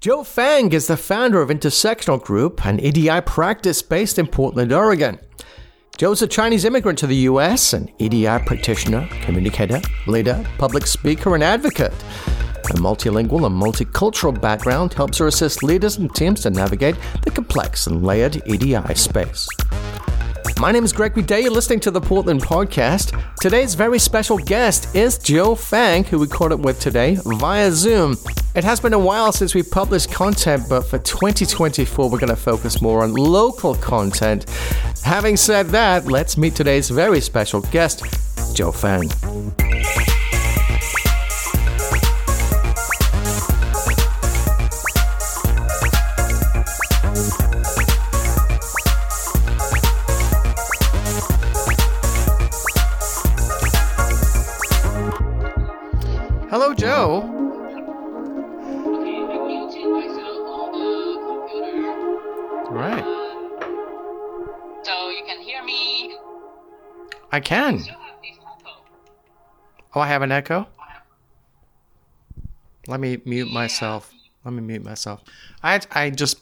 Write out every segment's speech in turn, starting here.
Zhou Fang is the founder of Intersectional Group, an EDI practice based in Portland, Oregon. Zhou's a Chinese immigrant to the US, an EDI practitioner, communicator, leader, public speaker, and advocate. A multilingual and multicultural background helps her assist leaders and teams to navigate the complex and layered EDI space. My name is Gregory Day. You're listening to the Portland Podcast. Today's very special guest is Zhou Fang, who we caught up with today via Zoom. It has been a while since we published content, but for 2024, we're going to focus more on local content. Having said that, let's meet today's very special guest, Zhou Fang. I can. Oh, I have an echo? Let me mute myself. Let me mute myself. I, I just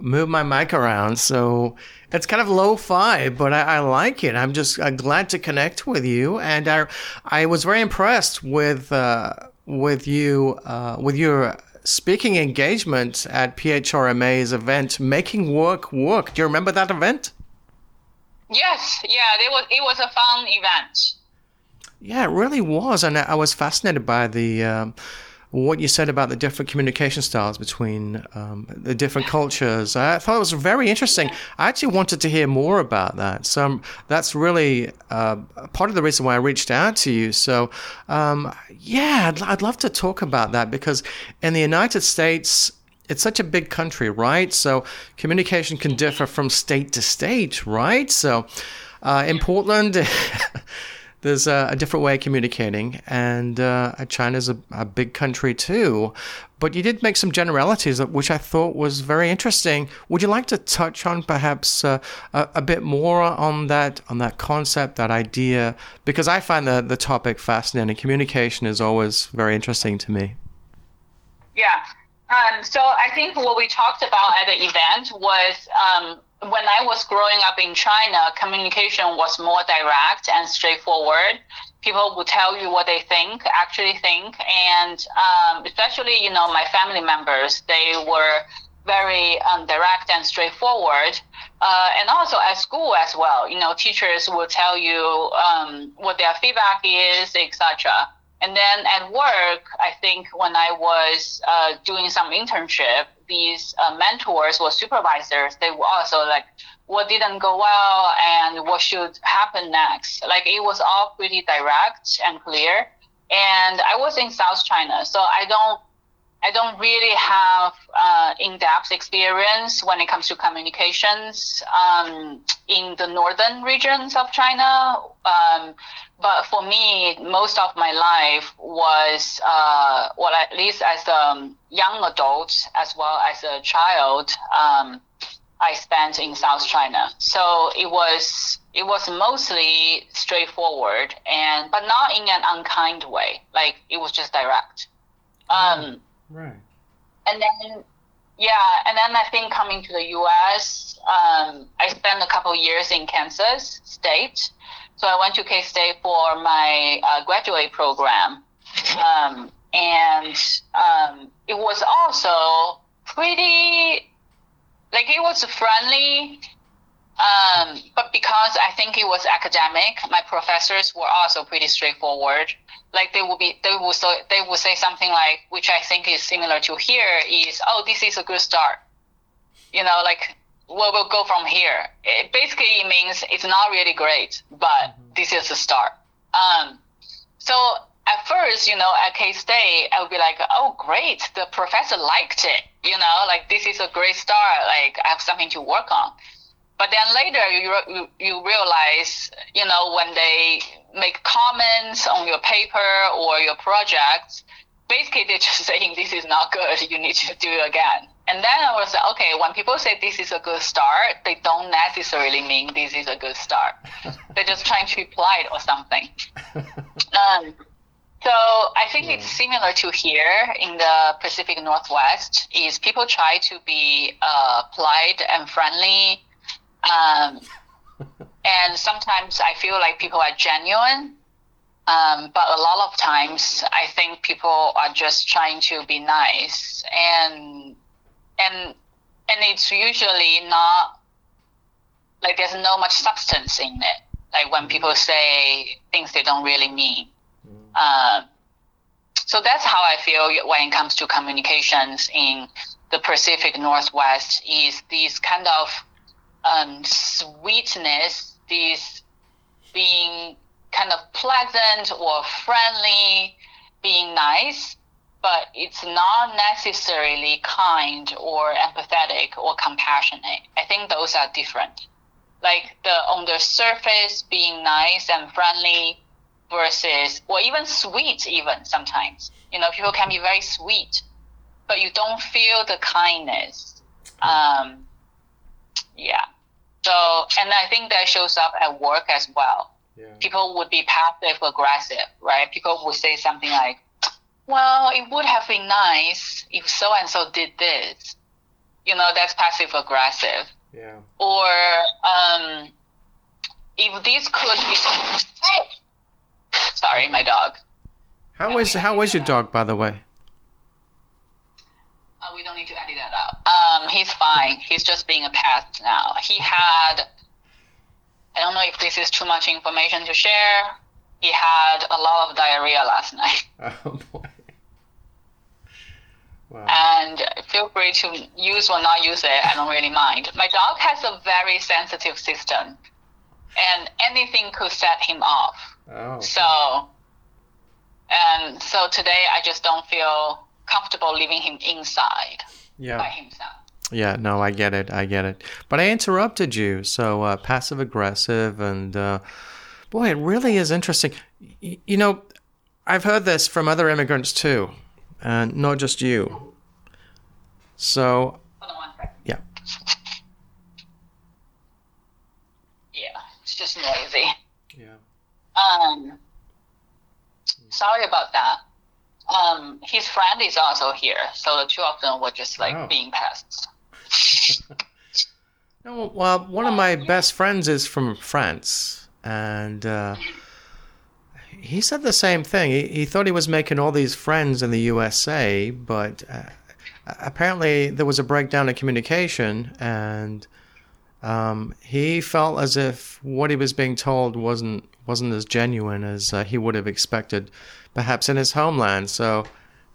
move my mic around, so it's kind of lo-fi, but I, I like it. I'm just uh, glad to connect with you, and I I was very impressed with uh, with you uh, with your speaking engagement at PHRMA's event, Making Work Work. Do you remember that event? Yes, yeah, it was it was a fun event. Yeah, it really was, and I was fascinated by the. Um, what you said about the different communication styles between um, the different cultures. I thought it was very interesting. I actually wanted to hear more about that. So um, that's really uh, part of the reason why I reached out to you. So, um, yeah, I'd, I'd love to talk about that because in the United States, it's such a big country, right? So communication can differ from state to state, right? So uh, in Portland, there's a, a, different way of communicating, and uh, China's a, a, big country too. But you did make some generalities, which I thought was very interesting. Would you like to touch on perhaps uh, a, a, bit more on that on that concept, that idea? Because I find the the topic fascinating. Communication is always very interesting to me. Yeah. Um, so I think what we talked about at the event was um, when I was growing up in China, communication was more direct and straightforward. People would tell you what they think, actually think, and um, especially you know my family members, they were very um, direct and straightforward. Uh, and also at school as well, you know, teachers will tell you um, what their feedback is, etc. And then at work, I think when I was uh, doing some internship, these uh, mentors or supervisors, they were also like, what didn't go well and what should happen next. Like it was all pretty direct and clear. And I was in South China, so I don't I don't really have uh, in-depth experience when it comes to communications um, in the northern regions of China. Um, but for me, most of my life was, uh, well, at least as a young adult as well as a child, um, I spent in South China. So it was it was mostly straightforward and but not in an unkind way. Like it was just direct. Um, Right. And then, yeah, and then I think coming to the U.S., um, I spent a couple years in Kansas State. So I went to K State for my uh, graduate program, um, and um, it was also pretty, like it was friendly um, but because I think it was academic, my professors were also pretty straightforward. Like they would be, they would say, they would say something like, which I think is similar to here, is, oh, this is a good start. You know, like well, we'll go from here. It basically means it's not really great, but mm-hmm. this is a start. Um, so at first, you know, at K State, I would be like, oh, great, the professor liked it. You know, like this is a great start. Like I have something to work on. But then later you, you realize, you know, when they make comments on your paper or your project, basically they're just saying this is not good. You need to do it again. And then I was like, okay, when people say this is a good start, they don't necessarily mean this is a good start. they're just trying to be polite or something. Um, So I think it's similar to here in the Pacific Northwest. Is people try to be uh, polite and friendly, um, and sometimes I feel like people are genuine. Um, but a lot of times, I think people are just trying to be nice, and and and it's usually not like there's no much substance in it. Like when people say things they don't really mean. Um, so that's how I feel when it comes to communications in the Pacific Northwest is these kind of um, sweetness, these being kind of pleasant or friendly, being nice, but it's not necessarily kind or empathetic or compassionate. I think those are different. Like the on the surface being nice and friendly versus or even sweet even sometimes. You know, people can be very sweet, but you don't feel the kindness. Um, yeah. So and I think that shows up at work as well. Yeah. People would be passive aggressive, right? People would say something like, Well, it would have been nice if so and so did this. You know, that's passive aggressive. Yeah. Or um, if this could be Sorry, my dog. How is how is your dog, by the way? We don't need to edit that out. Um, he's fine. He's just being a pest now. He had, I don't know if this is too much information to share. He had a lot of diarrhea last night. Oh boy. Wow. And feel free to use or not use it. I don't really mind. My dog has a very sensitive system, and anything could set him off. Oh. So, and so today I just don't feel comfortable leaving him inside by Yeah. himself. Yeah. No, I get it. I get it. But I interrupted you. So uh, passive aggressive and uh, boy, it really is interesting. Y- you know, I've heard this from other immigrants too, and not just you. So Hold on one second. yeah. Yeah, it's just noisy. Yeah. Um, sorry about that. Um, his friend is also here, so the two of them were just like Oh. being pests. No, well, one of my best friends is from France, and uh, he said the same thing. He, he thought he was making all these friends in the USA, but uh, apparently there was a breakdown in communication, and um, he felt as if what he was being told wasn't wasn't as genuine as uh, he would have expected, perhaps in his homeland. So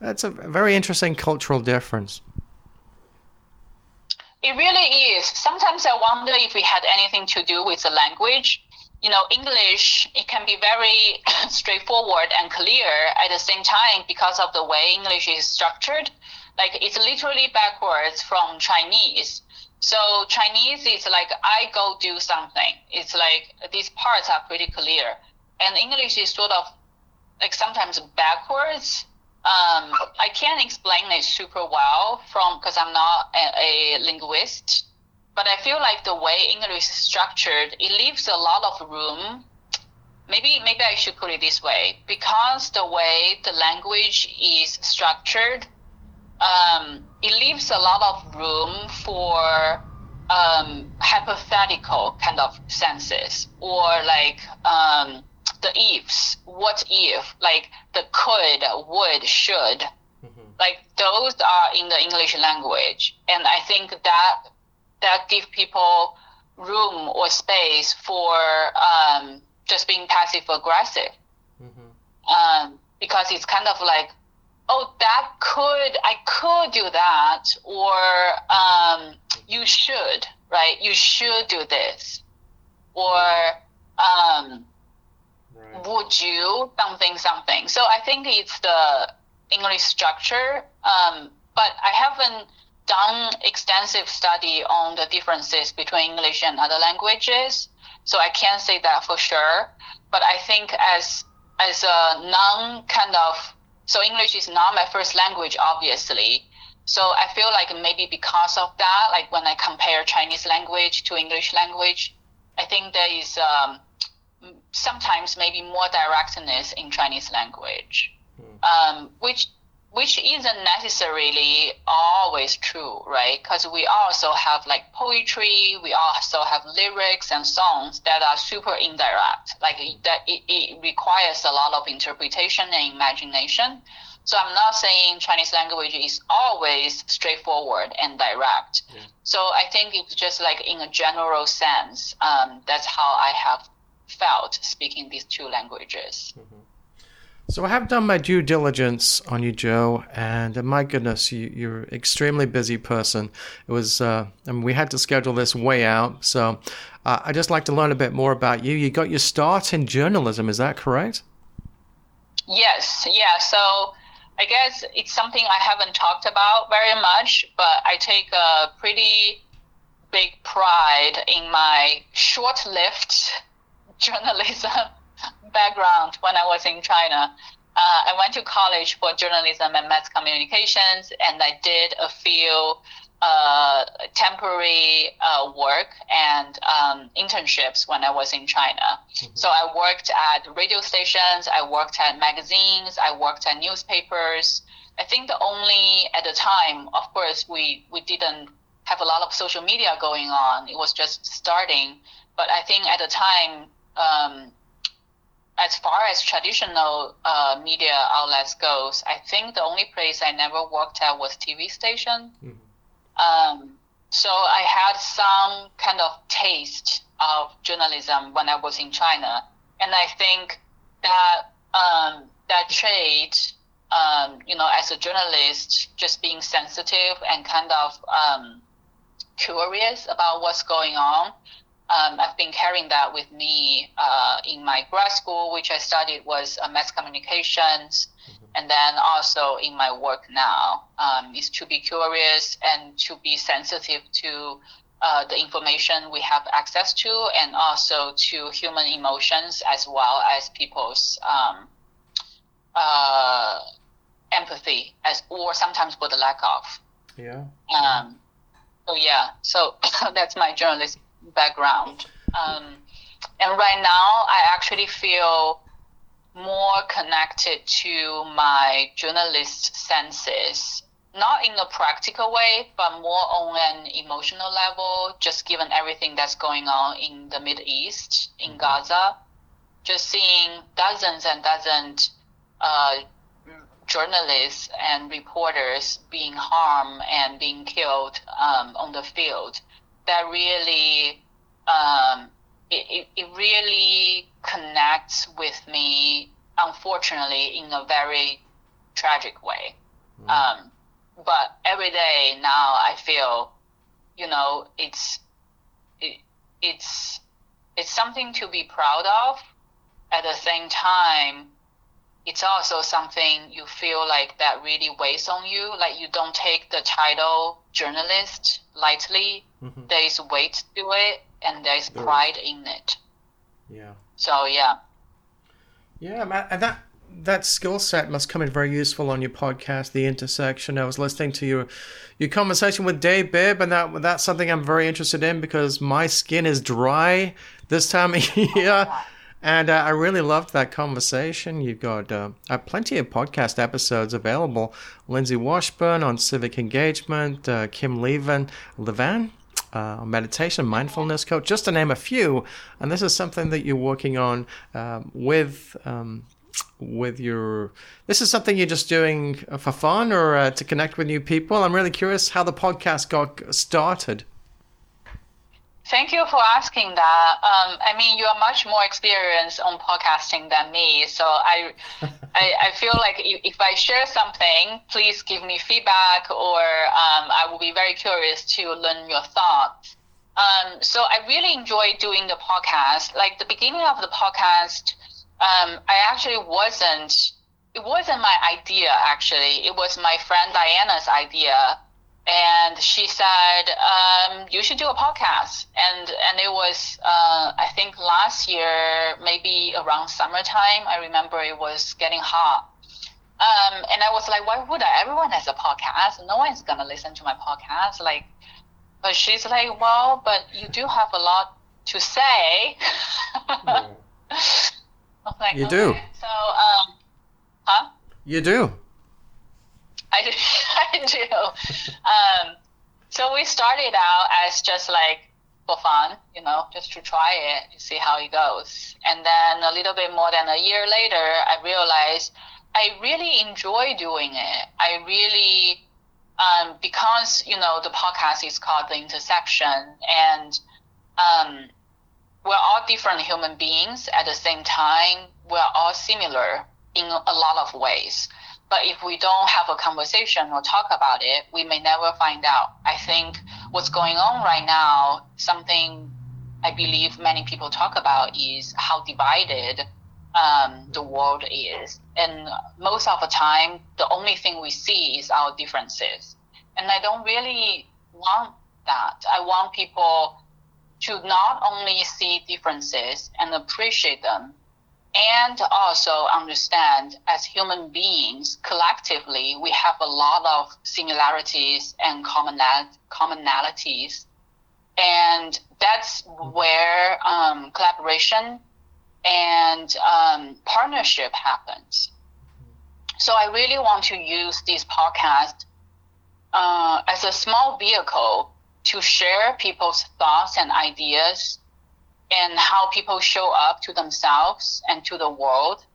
that's a very interesting cultural difference. It really is. Sometimes I wonder if we had anything to do with the language. You know, English, it can be very straightforward and clear at the same time because of the way English is structured. Like, it's literally backwards from Chinese. So, Chinese is like, I go do something. It's like, these parts are pretty clear. And English is sort of like sometimes backwards um, I can't explain it super well from because I'm not a, a linguist, but I feel like the way English is structured, it leaves a lot of room. Maybe maybe I should put it this way because the way the language is structured, um, it leaves a lot of room for um, hypothetical kind of senses or like um, the ifs, what if, like the could, would, should, like those are in the English language, and I think that that give people room or space for um, just being passive aggressive, um, because it's kind of like, oh, that could, I could do that, or um, you should, right? You should do this, or um, Right. would you something something so i think it's the english structure um, but i haven't done extensive study on the differences between english and other languages so i can't say that for sure but i think as as a non kind of so english is not my first language obviously so i feel like maybe because of that like when i compare chinese language to english language i think there is um, sometimes maybe more directness in Chinese language. um, which which isn't necessarily always true, right? Because we also have like poetry, we also have lyrics and songs that are super indirect. Like that, it, it requires a lot of interpretation and imagination. So I'm not saying Chinese language is always straightforward and direct. Yeah. So I think it's just like in a general sense, um, that's how I have felt speaking these two languages. Mm-hmm. So I have done my due diligence on you, Zhou, and uh, my goodness, you, are an extremely busy person. It was, uh, and we had to schedule this way out. So uh, I just like to learn a bit more about you. You got your start in journalism, is that correct? Yes, yeah. So I guess it's something I haven't talked about very much, but I take a pretty big pride in my short-lived journalism background when I was in China. Uh, I went to college for journalism and mass communications, and I did a few uh, temporary uh, work and um, internships when I was in China. Mm-hmm. So I worked at radio stations, I worked at magazines, I worked at newspapers. I think the only at the time, of course, we we didn't have a lot of social media going on. It was just starting. But I think at the time, um, as far as traditional uh, media outlets goes, I think the only place I never worked at was TV station. Mm-hmm. Um, so I had some kind of taste of journalism when I was in China, and I think that um, that trait, um, you know, as a journalist, just being sensitive and kind of um, curious about what's going on, um, I've been carrying that with me uh, in my grad school, which I studied was uh, mass communications, mm-hmm. and then also in my work now um, is to be curious and to be sensitive to uh, the information we have access to, and also to human emotions as well as people's um, uh, empathy, as or sometimes for the lack of. Yeah. Um, so yeah, so that's my journalism background. Um, and right now, I actually feel more connected to my journalist senses, not in a practical way, but more on an emotional level, just given everything that's going on in the Middle East, in mm-hmm. Gaza. Just seeing dozens and dozens uh, journalists and reporters being harmed and being killed um, on the field that really um, it, it really connects with me unfortunately in a very tragic way mm. um, but every day now i feel you know it's it, it's it's something to be proud of at the same time it's also something you feel like that really weighs on you. Like you don't take the title journalist lightly. Mm-hmm. There is weight to it, and there is pride in it. Yeah. So yeah. Yeah, and that that skill set must come in very useful on your podcast, The Intersection. I was listening to your your conversation with Dave Bibb, and that that's something I'm very interested in because my skin is dry this time of year. Oh, and uh, I really loved that conversation. You've got uh, uh, plenty of podcast episodes available. Lindsay Washburn on civic engagement, uh, Kim Levan, Levan uh, meditation, mindfulness coach, just to name a few. And this is something that you're working on um, with. Um, with your this is something you're just doing for fun or uh, to connect with new people i'm really curious how the podcast got started Thank you for asking that. Um, I mean, you are much more experienced on podcasting than me, so I, I, I, feel like if I share something, please give me feedback, or um, I will be very curious to learn your thoughts. Um, so I really enjoy doing the podcast. Like the beginning of the podcast, um, I actually wasn't. It wasn't my idea. Actually, it was my friend Diana's idea and she said um, you should do a podcast. And and it was uh, i think last year maybe around summertime i remember it was getting hot. Um, and i was like why would i? Everyone has a podcast. No one's gonna listen to my podcast. Like but she's like well but you do have a lot to say. Like, you okay. do so um, huh? You do. I. I do. um, so we started out as just like for fun, you know, just to try it, to see how it goes. And then a little bit more than a year later, I realized I really enjoy doing it. I really, um, because, you know, the podcast is called The Intersection and um, we're all different human beings at the same time. We're all similar in a lot of ways. But if we don't have a conversation or talk about it, we may never find out. I think what's going on right now, something I believe many people talk about is how divided um, the world is. And most of the time, the only thing we see is our differences. And I don't really want that. I want people to not only see differences and appreciate them, and also understand as human beings, collectively, we have a lot of similarities and commonalities. And that's where um, collaboration and um, partnership happens. So I really want to use this podcast uh, as a small vehicle to share people's thoughts and ideas and how people show up to themselves and to the world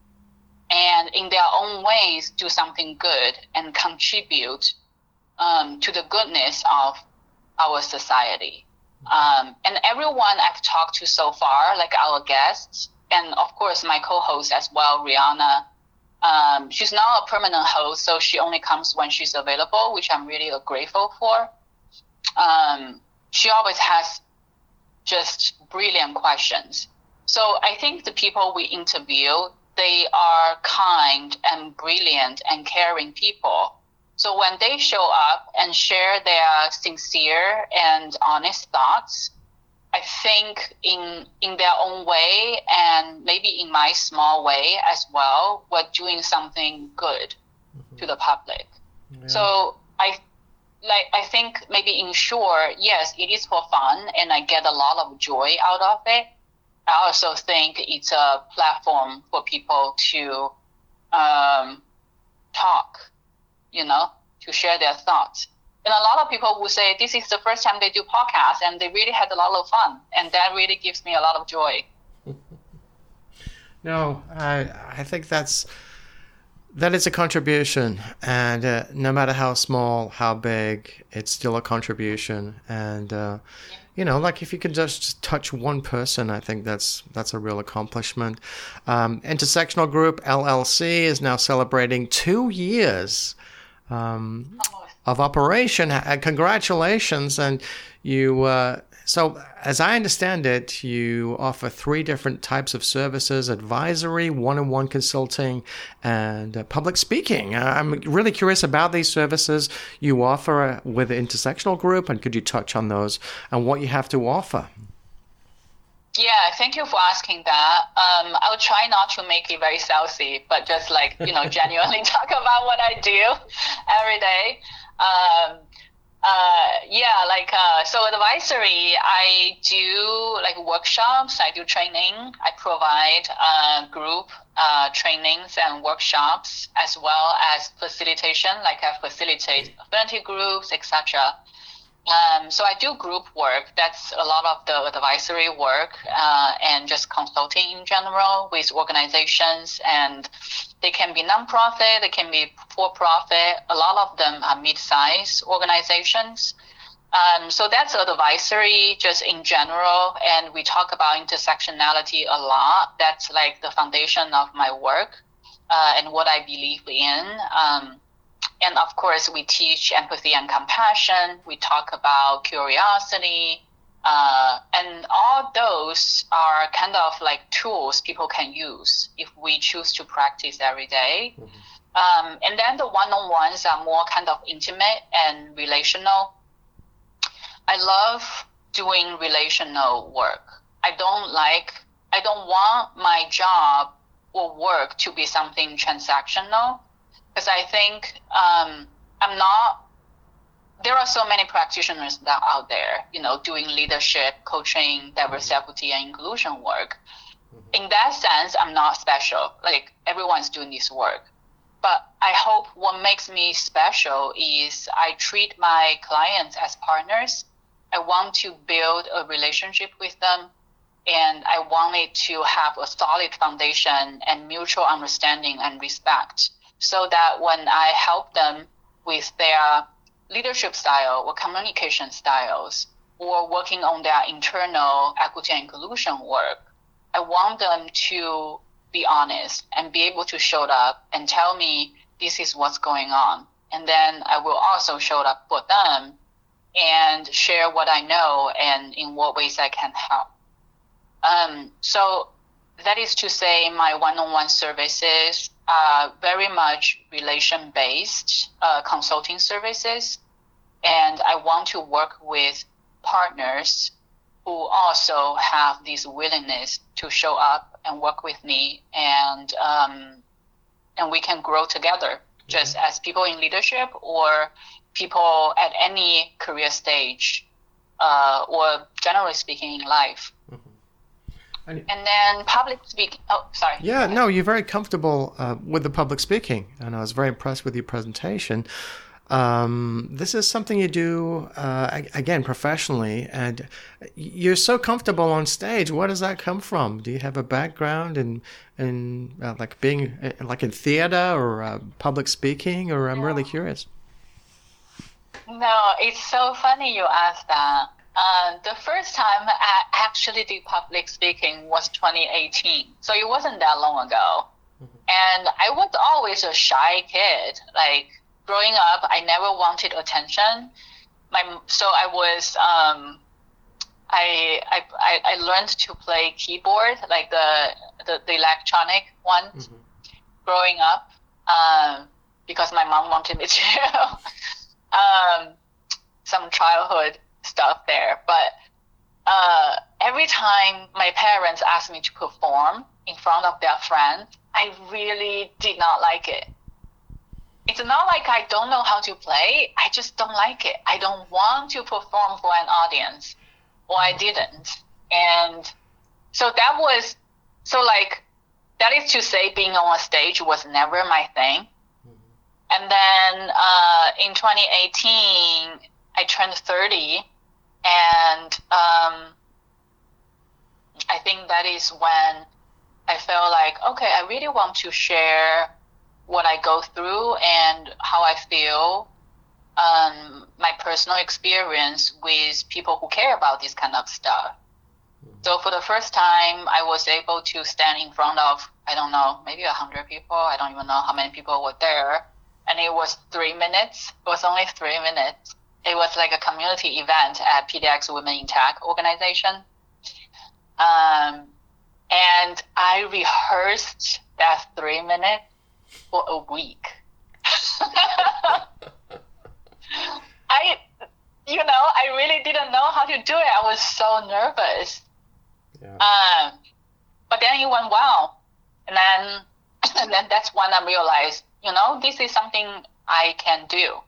and in their own ways do something good and contribute um, to the goodness of our society. Um, and everyone I've talked to so far, like our guests, and of course my co-host as well, Rihanna. Um, she's not a permanent host, so she only comes when she's available, which I'm really grateful for. Um, she always has just brilliant questions. So I think the people we interview, they are kind and brilliant and caring people. So when they show up and share their sincere and honest thoughts, I think in in their own way and maybe in my small way as well, we're doing something good mm-hmm. to the public. Yeah. So I like I think maybe in short, yes, it is for fun and I get a lot of joy out of it. I also think it's a platform for people to um, talk, you know, to share their thoughts. And a lot of people will say this is the first time they do podcasts and they really had a lot of fun. And that really gives me a lot of joy. no, I, I think that's that is a contribution, and uh, no matter how small, how big, it's still a contribution. And uh, you know, like if you can just touch one person, I think that's that's a real accomplishment. Um, Intersectional Group LLC is now celebrating two years. Um, of operation. Congratulations, and you uh, so, as I understand it, you offer three different types of services advisory, one on one consulting, and uh, public speaking. Uh, I'm really curious about these services you offer uh, with the Intersectional Group, and could you touch on those and what you have to offer? Yeah, thank you for asking that. Um, I will try not to make it very salesy, but just like, you know, genuinely talk about what I do every day. Um, uh, yeah, like uh, so advisory. I do like workshops. I do training. I provide uh, group uh, trainings and workshops as well as facilitation. Like I facilitate affinity groups, etc. Um, so I do group work. That's a lot of the advisory work uh, and just consulting in general with organizations. And they can be nonprofit, they can be for profit. A lot of them are mid-sized organizations. Um, so that's advisory just in general. And we talk about intersectionality a lot. That's like the foundation of my work uh, and what I believe in. Um, and of course, we teach empathy and compassion. We talk about curiosity. Uh, and all those are kind of like tools people can use if we choose to practice every day. Mm-hmm. Um, and then the one on ones are more kind of intimate and relational. I love doing relational work. I don't like, I don't want my job or work to be something transactional because I think um, I'm not. There are so many practitioners that out there, you know, doing leadership, coaching, diversity, equity, and inclusion work. Mm-hmm. In that sense, I'm not special. Like everyone's doing this work. but I hope what makes me special is I treat my clients as partners. I want to build a relationship with them and I wanted to have a solid foundation and mutual understanding and respect so that when I help them with their leadership style or communication styles or working on their internal equity and inclusion work, I want them to be honest and be able to show up and tell me this is what's going on. And then I will also show up for them and share what I know and in what ways I can help. Um, so that is to say, my one-on-one services are very much relation-based uh, consulting services, and I want to work with partners who also have this willingness to show up and work with me, and um, and we can grow together, just mm-hmm. as people in leadership or people at any career stage, uh, or generally speaking in life. And, then public speaking. Oh, sorry. Yeah, no, you're very comfortable uh, with the public speaking, and I was very impressed with your presentation. Um, this is something you do uh, again professionally, and you're so comfortable on stage. Where does that come from? Do you have a background in in uh, like being uh, like in theater or uh, public speaking? Or I'm really curious. No, it's so funny you asked that. Uh, the first time I actually did public speaking was 2018, so it wasn't that long ago. Mm-hmm. And I was always a shy kid. Like growing up, I never wanted attention. My so I was um, I, I I learned to play keyboard, like the the, the electronic one, mm-hmm. growing up, um, because my mom wanted me to. um, some childhood stuff there. But uh, every time my parents asked me to perform in front of their friends, I really did not like it. It's not like I don't know how to play. I just don't like it. I don't want to perform for an audience, or I didn't. And so that was so like that is to say, being on a stage was never my thing. Mm-hmm. And then uh, in 2018, I turned 30 and um, I think that is when I felt like, okay, I really want to share what I go through and how I feel, um, my personal experience with people who care about this kind of stuff. Mm-hmm. So for the first time, I was able to stand in front of, I don't know, maybe a hundred people. I don't even know how many people were there. And it was three minutes. It was only three minutes it was like a community event at PDX Women in Tech organization. Um, and I rehearsed that three minutes for a week. I, you know, I really didn't know how to do it. I was so nervous. Yeah. Um, but then it went well. And then, and then that's when I realized, you know, this is something I can do.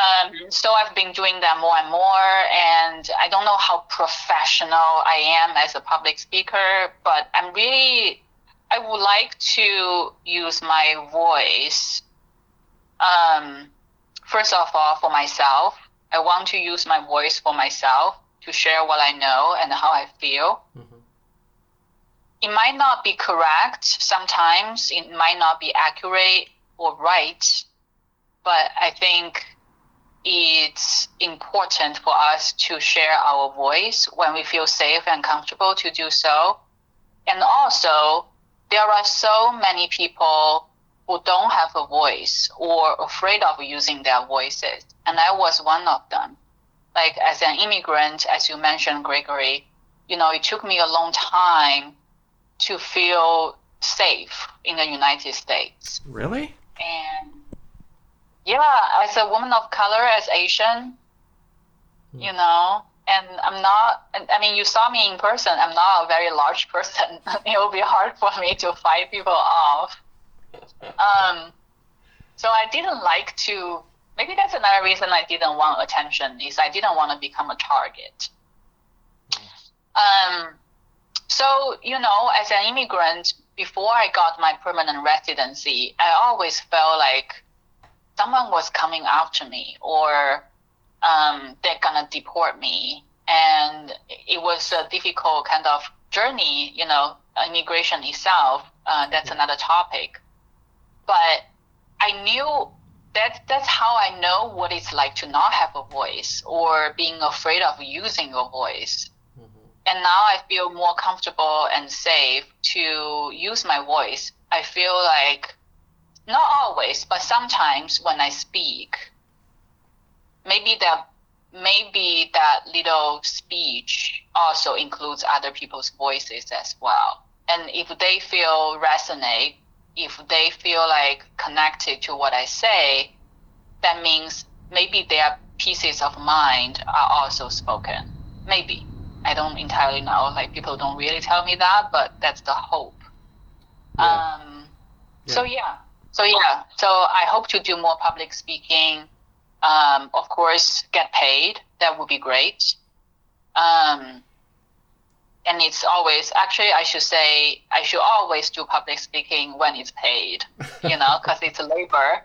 Um, so I've been doing that more and more, and I don't know how professional I am as a public speaker, but I'm really, I would like to use my voice. Um, first of all, for myself, I want to use my voice for myself to share what I know and how I feel. Mm-hmm. It might not be correct sometimes, it might not be accurate or right, but I think it's important for us to share our voice when we feel safe and comfortable to do so. And also, there are so many people who don't have a voice or afraid of using their voices. And I was one of them. Like as an immigrant, as you mentioned, Gregory, you know, it took me a long time to feel safe in the United States. Really? And yeah, as a woman of color, as Asian, you know, and I'm not, I mean, you saw me in person. I'm not a very large person. it will be hard for me to fight people off. Um, so I didn't like to, maybe that's another reason I didn't want attention is I didn't want to become a target. Um, so, you know, as an immigrant, before I got my permanent residency, I always felt like someone was coming after me or um, they're gonna deport me, and it was a difficult kind of journey. You know, immigration itself. Uh, that's another topic, but I knew that that's how I know what it's like to not have a voice or being afraid of using your voice. Mm-hmm. And now I feel more comfortable and safe to use my voice. I feel like not always, but sometimes when I speak, maybe that maybe that little speech also includes other people's voices as well. And if they feel resonate if they feel like connected to what I say, that means maybe their pieces of mind are also spoken. Maybe. I don't entirely know. Like people don't really tell me that, but that's the hope. Yeah. Um, yeah. So yeah. So yeah. So I hope to do more public speaking. Um, of course, get paid. That would be great. Um, and it's always actually I should say I should always do public speaking when it's paid, you know, because it's labor,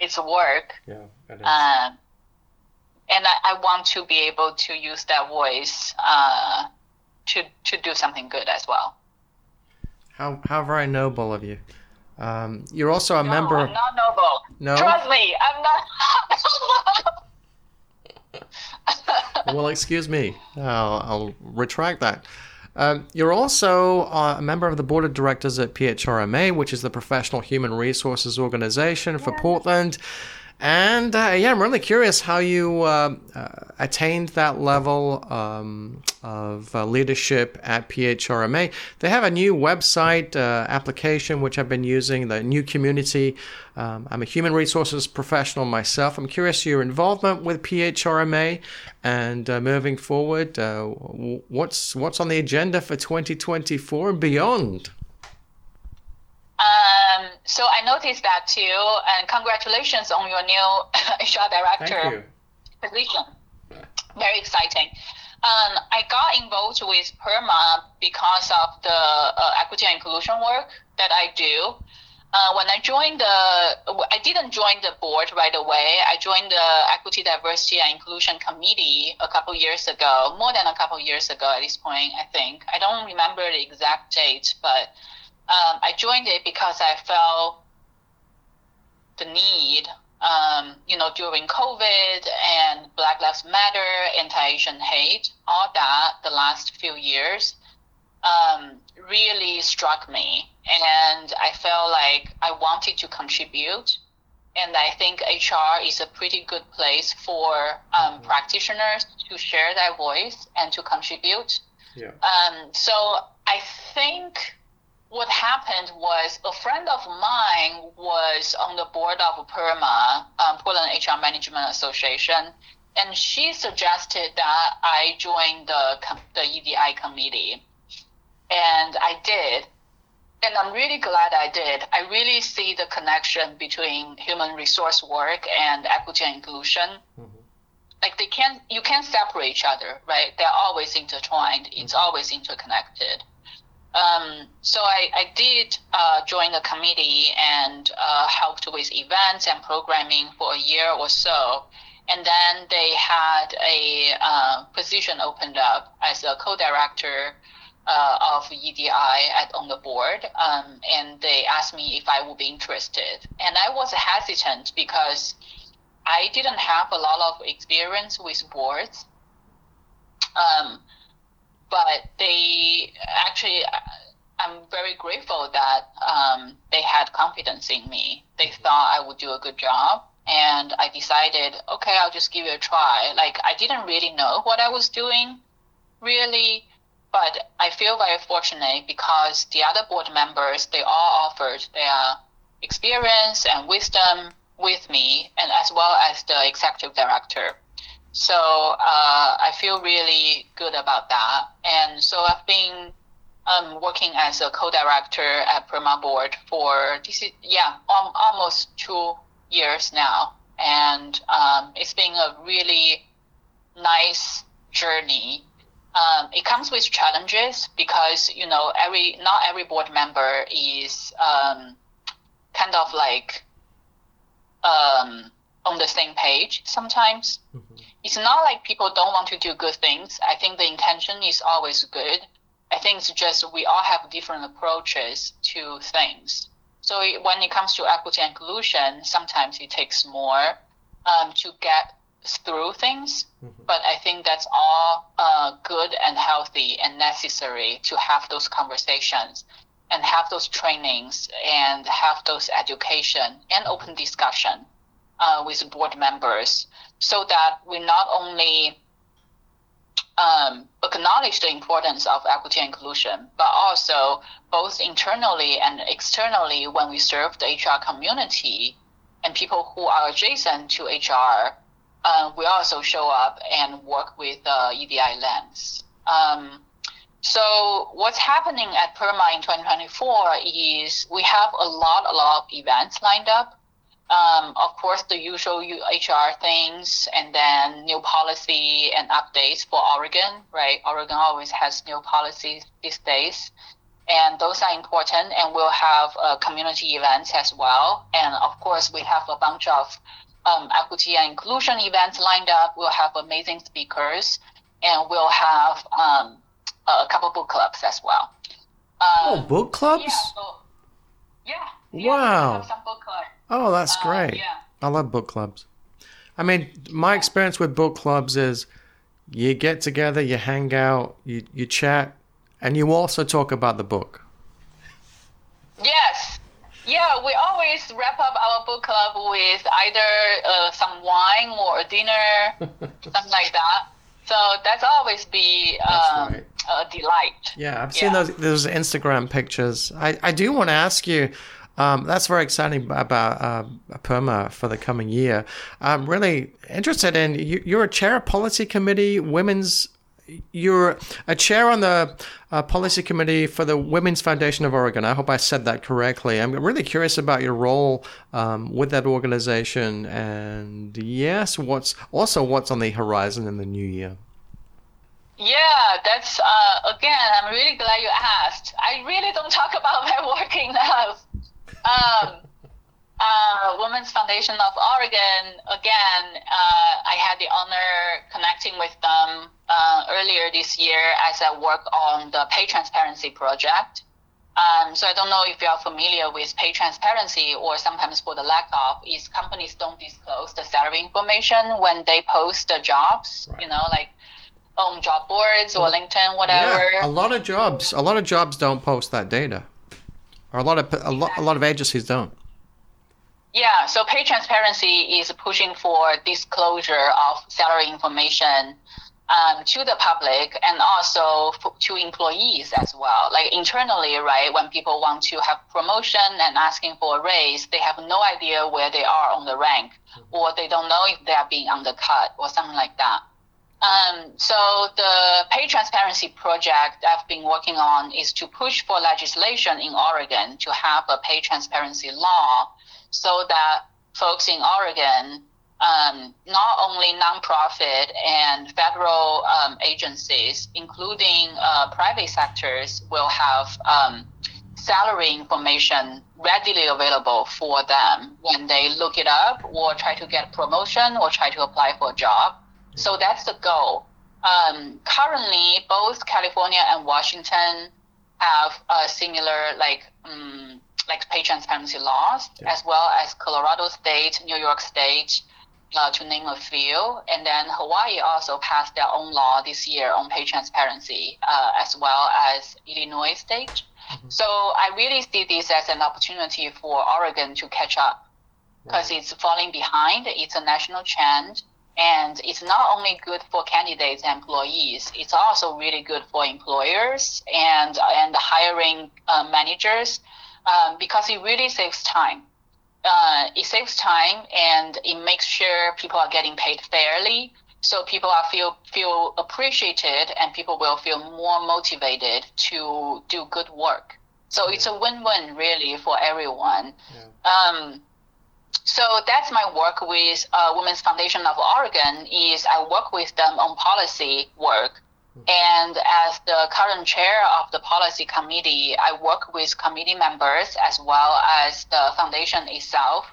it's work. Yeah, it is. Um, and I, I, want to be able to use that voice uh, to to do something good as well. How how very noble of you. Um, you're also a no, member. I'm not noble. No. Trust me, I'm not. well, excuse me. I'll, I'll retract that. Um, you're also uh, a member of the board of directors at PHRMA, which is the professional human resources organization for Portland. And uh, yeah, I'm really curious how you uh, uh, attained that level um, of uh, leadership at PHRMA. They have a new website uh, application which I've been using, the new community. Um, I'm a human resources professional myself. I'm curious your involvement with PHRMA and uh, moving forward. What's what's on the agenda for 2024 and beyond? So I noticed that too, and congratulations on your new HR director position. Very exciting. Um, I got involved with PHRMA because of the uh, equity and inclusion work that I do. Uh, when I joined the, I didn't join the board right away. I joined the Equity, Diversity, and Inclusion Committee a couple years ago, more than a couple years ago at this point, I think. I don't remember the exact date, but um, I joined it because I felt the need, um, you know, during COVID and Black Lives Matter, anti-Asian hate, all that the last few years um, really struck me, and I felt like I wanted to contribute. And I think HR is a pretty good place for um, mm-hmm. practitioners to share their voice and to contribute. Yeah. Um, so I think what happened was a friend of mine was on the board of PHRMA, um, Portland HR Management Association, and she suggested that I join the the EDI committee, and I did, and I'm really glad I did. I really see the connection between human resource work and equity and inclusion. Mm-hmm. Like they can't, you can't separate each other, right? They're always intertwined. It's mm-hmm. always interconnected. Um, so I, I did uh, join the committee and uh, helped with events and programming for a year or so. And then they had a uh, position opened up as a co-director uh, of EDI at, on the board. Um, and they asked me if I would be interested. And I was hesitant because I didn't have a lot of experience with boards. Um, but they actually i'm very grateful that um, they had confidence in me. They thought i would do a good job and i decided okay i'll just give it a try. Like i didn't really know what i was doing really but i feel very fortunate because the other board members they all offered their experience and wisdom with me and as well as the executive director so uh, I feel really good about that. And so I've been um, working as a co-director at PHRMA Board for this is, yeah um, almost two years now, and um, it's been a really nice journey um, it comes with challenges because you know every not every board member is um, kind of like um, on the same page sometimes. Mm-hmm. It's not like people don't want to do good things. I think the intention is always good. I think it's just we all have different approaches to things. So when it comes to equity and inclusion, sometimes it takes more um, to get through things. Mm-hmm. But I think that's all uh, good and healthy and necessary to have those conversations and have those trainings and have those education and open discussion uh, with board members so that we not only um, acknowledge the importance of equity and inclusion, but also both internally and externally when we serve the HR community and people who are adjacent to HR, uh, we also show up and work with the EDI lens. Um, so what's happening at PHRMA in 2024 is we have a lot, a lot of events lined up. Um, of course, the usual HR things, and then new policy and updates for Oregon, right? Oregon always has new policies these days, and those are important. And we'll have uh, community events as well. And of course, we have a bunch of um, equity and inclusion events lined up. We'll have amazing speakers, and we'll have um, a couple book clubs as well. Um, oh, book clubs? Yeah. So, yeah, wow. some book clubs. Oh, that's uh, great. Yeah. I love book clubs. I mean, my experience with book clubs is you get together, you hang out, you, you chat, and you also talk about the book. Yes. Yeah, we always wrap up our book club with either uh, some wine or a dinner, something like that. So that's always be um, right. a delight. Yeah, I've seen those those Instagram pictures. I, I do want to ask you. Um, that's very exciting about uh, PHRMA for the coming year. I'm really interested in you, are a chair of policy committee, women's you're a chair on the uh, policy committee for the Women's Foundation of Oregon. I hope I said that correctly. I'm really curious about your role um, with that organization, and yes, what's also what's on the horizon in the new year. Yeah, that's uh, again. I'm really glad you asked. I really don't talk about my work enough. Um, uh, Women's Foundation of Oregon, again, uh, I had the honor connecting with them uh, earlier this year as I work on the pay transparency project. Um, so I don't know if you are familiar with pay transparency or sometimes for the lack of is companies don't disclose the salary information when they post the jobs, right. you know, like on job boards or LinkedIn, whatever. Yeah, a lot of jobs, a lot of jobs don't post that data, or a lot of a lot, a lot of agencies don't. Yeah, so pay transparency is pushing for disclosure of salary information um, to the public and also to employees as well. Like internally, right, when people want to have promotion and asking for a raise, they have no idea where they are on the rank, or they don't know if they are being undercut or something like that. Um, so the pay transparency project I've been working on is to push for legislation in Oregon to have a pay transparency law so that folks in Oregon, um, not only nonprofit and federal um, agencies, including uh, private sectors, will have um, salary information readily available for them when they look it up or try to get promotion or try to apply for a job. So that's the goal. Um, currently, both California and Washington have a similar like um, like pay transparency laws, yeah. as well as Colorado State, New York State, uh, to name a few. And then Hawaii also passed their own law this year on pay transparency, uh, as well as Illinois State. Mm-hmm. So I really see this as an opportunity for Oregon to catch up because right. it's falling behind. It's a national trend. And it's not only good for candidates and employees, it's also really good for employers and, and hiring uh, managers um, because it really saves time. Uh, it saves time and it makes sure people are getting paid fairly. So people are feel feel appreciated and people will feel more motivated to do good work. So yeah. it's a win-win really for everyone. Yeah. Um, so that's my work with uh, Women's Foundation of Oregon. Is I work with them on policy work And as the current chair of the policy committee, I work with committee members as well as the foundation itself,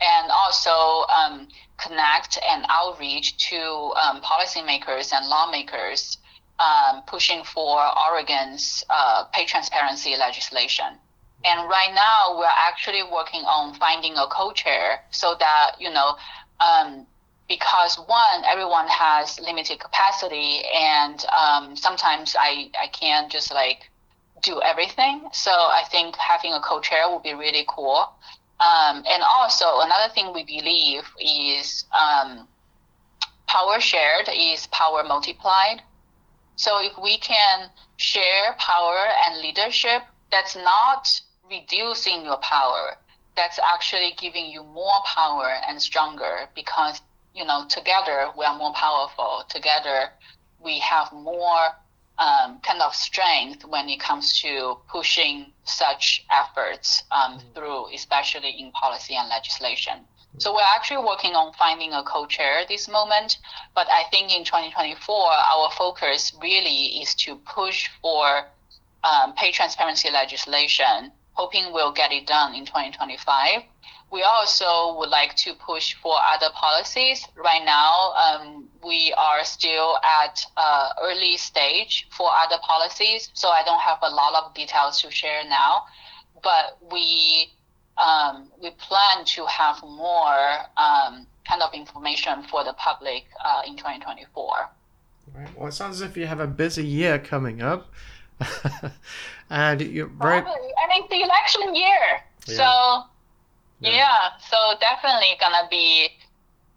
and also um, connect and outreach to um, policymakers and lawmakers um, pushing for Oregon's uh, pay transparency legislation. And right now, we're actually working on finding a co-chair so that you know um, because one, everyone has limited capacity, and um, sometimes I I can't just like do everything. So I think having a co-chair would be really cool. Um, and also another thing we believe is um, power shared is power multiplied. So if we can share power and leadership, that's not reducing your power. That's actually giving you more power and stronger because you know, together we are more powerful. Together we have more um, kind of strength when it comes to pushing such efforts um, mm-hmm. through, especially in policy and legislation. Mm-hmm. So we're actually working on finding a co-chair this moment, but I think in 2024 our focus really is to push for um, pay transparency legislation, hoping we'll get it done in 2025 we also would like to push for other policies. Right now, um, we are still at uh, early stage for other policies, so I don't have a lot of details to share now. But we um, we plan to have more um, kind of information for the public uh, in 2024. Right. Well, it sounds as if you have a busy year coming up, and you're very. Probably. And it's the election year, yeah. so yeah. yeah so definitely gonna be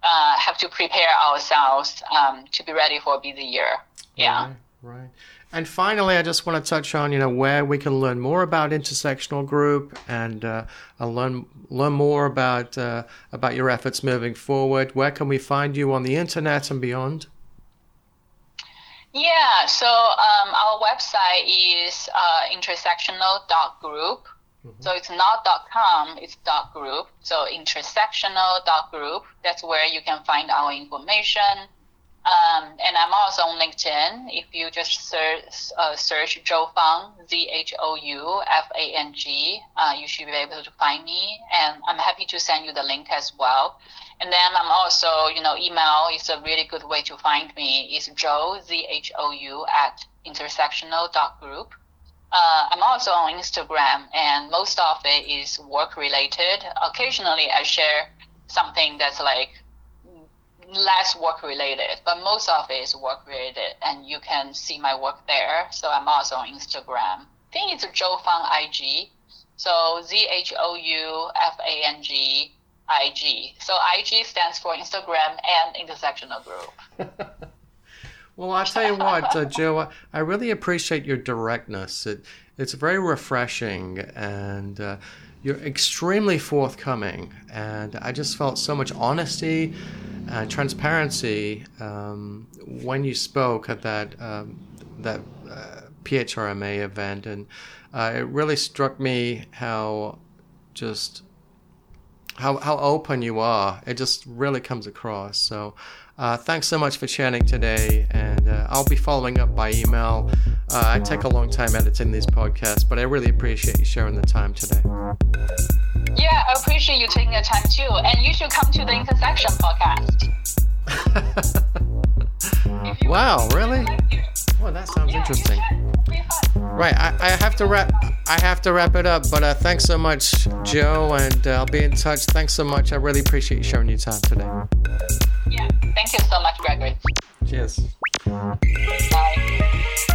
uh, have to prepare ourselves um, to be ready for a busy year. Yeah. Right, right. And finally, I just want to touch on you know where we can learn more about intersectional group and uh, learn learn more about uh, about your efforts moving forward. Where can we find you on the internet and beyond? Yeah, so um, our website is uh, intersectional.group. Mm-hmm. So it's not .com, it's .group. So intersectional .group. That's where you can find our information. Um, and I'm also on LinkedIn. If you just search, uh, search Zhou Fang, Z H O U F A N G, uh, you should be able to find me. And I'm happy to send you the link as well. And then I'm also, you know, email is a really good way to find me. It's Zhou, Z H O U, at intersectional.group. Uh, I'm also on Instagram, and most of it is work related. Occasionally, I share something that's like less work related, but most of it is work related, and you can see my work there. So I'm also on Instagram. I think it's Zhou Fang IG. So Z H O U F A N G I G. So IG stands for Instagram and intersectional group. Well, I'll tell you what, uh, Zhou, I really appreciate your directness. It, it's very refreshing and uh, you're extremely forthcoming. And I just felt so much honesty and transparency um, when you spoke at that, um, that uh, PHRMA event. And uh, it really struck me how just how, how open you are. It just really comes across. So uh, thanks so much for chatting today, and uh, I'll be following up by email. Uh, I take a long time editing these podcasts, but I really appreciate you sharing the time today. Yeah, I appreciate you taking the time too, and you should come to the Intersection podcast. wow, really? Well, that sounds yeah, interesting. Right, I, I, have to wrap. I have to wrap it up. But uh, thanks so much, Zhou, and uh, I'll be in touch. Thanks so much. I really appreciate you sharing your time today. Yeah, thank you so much, Gregory. Cheers. Bye.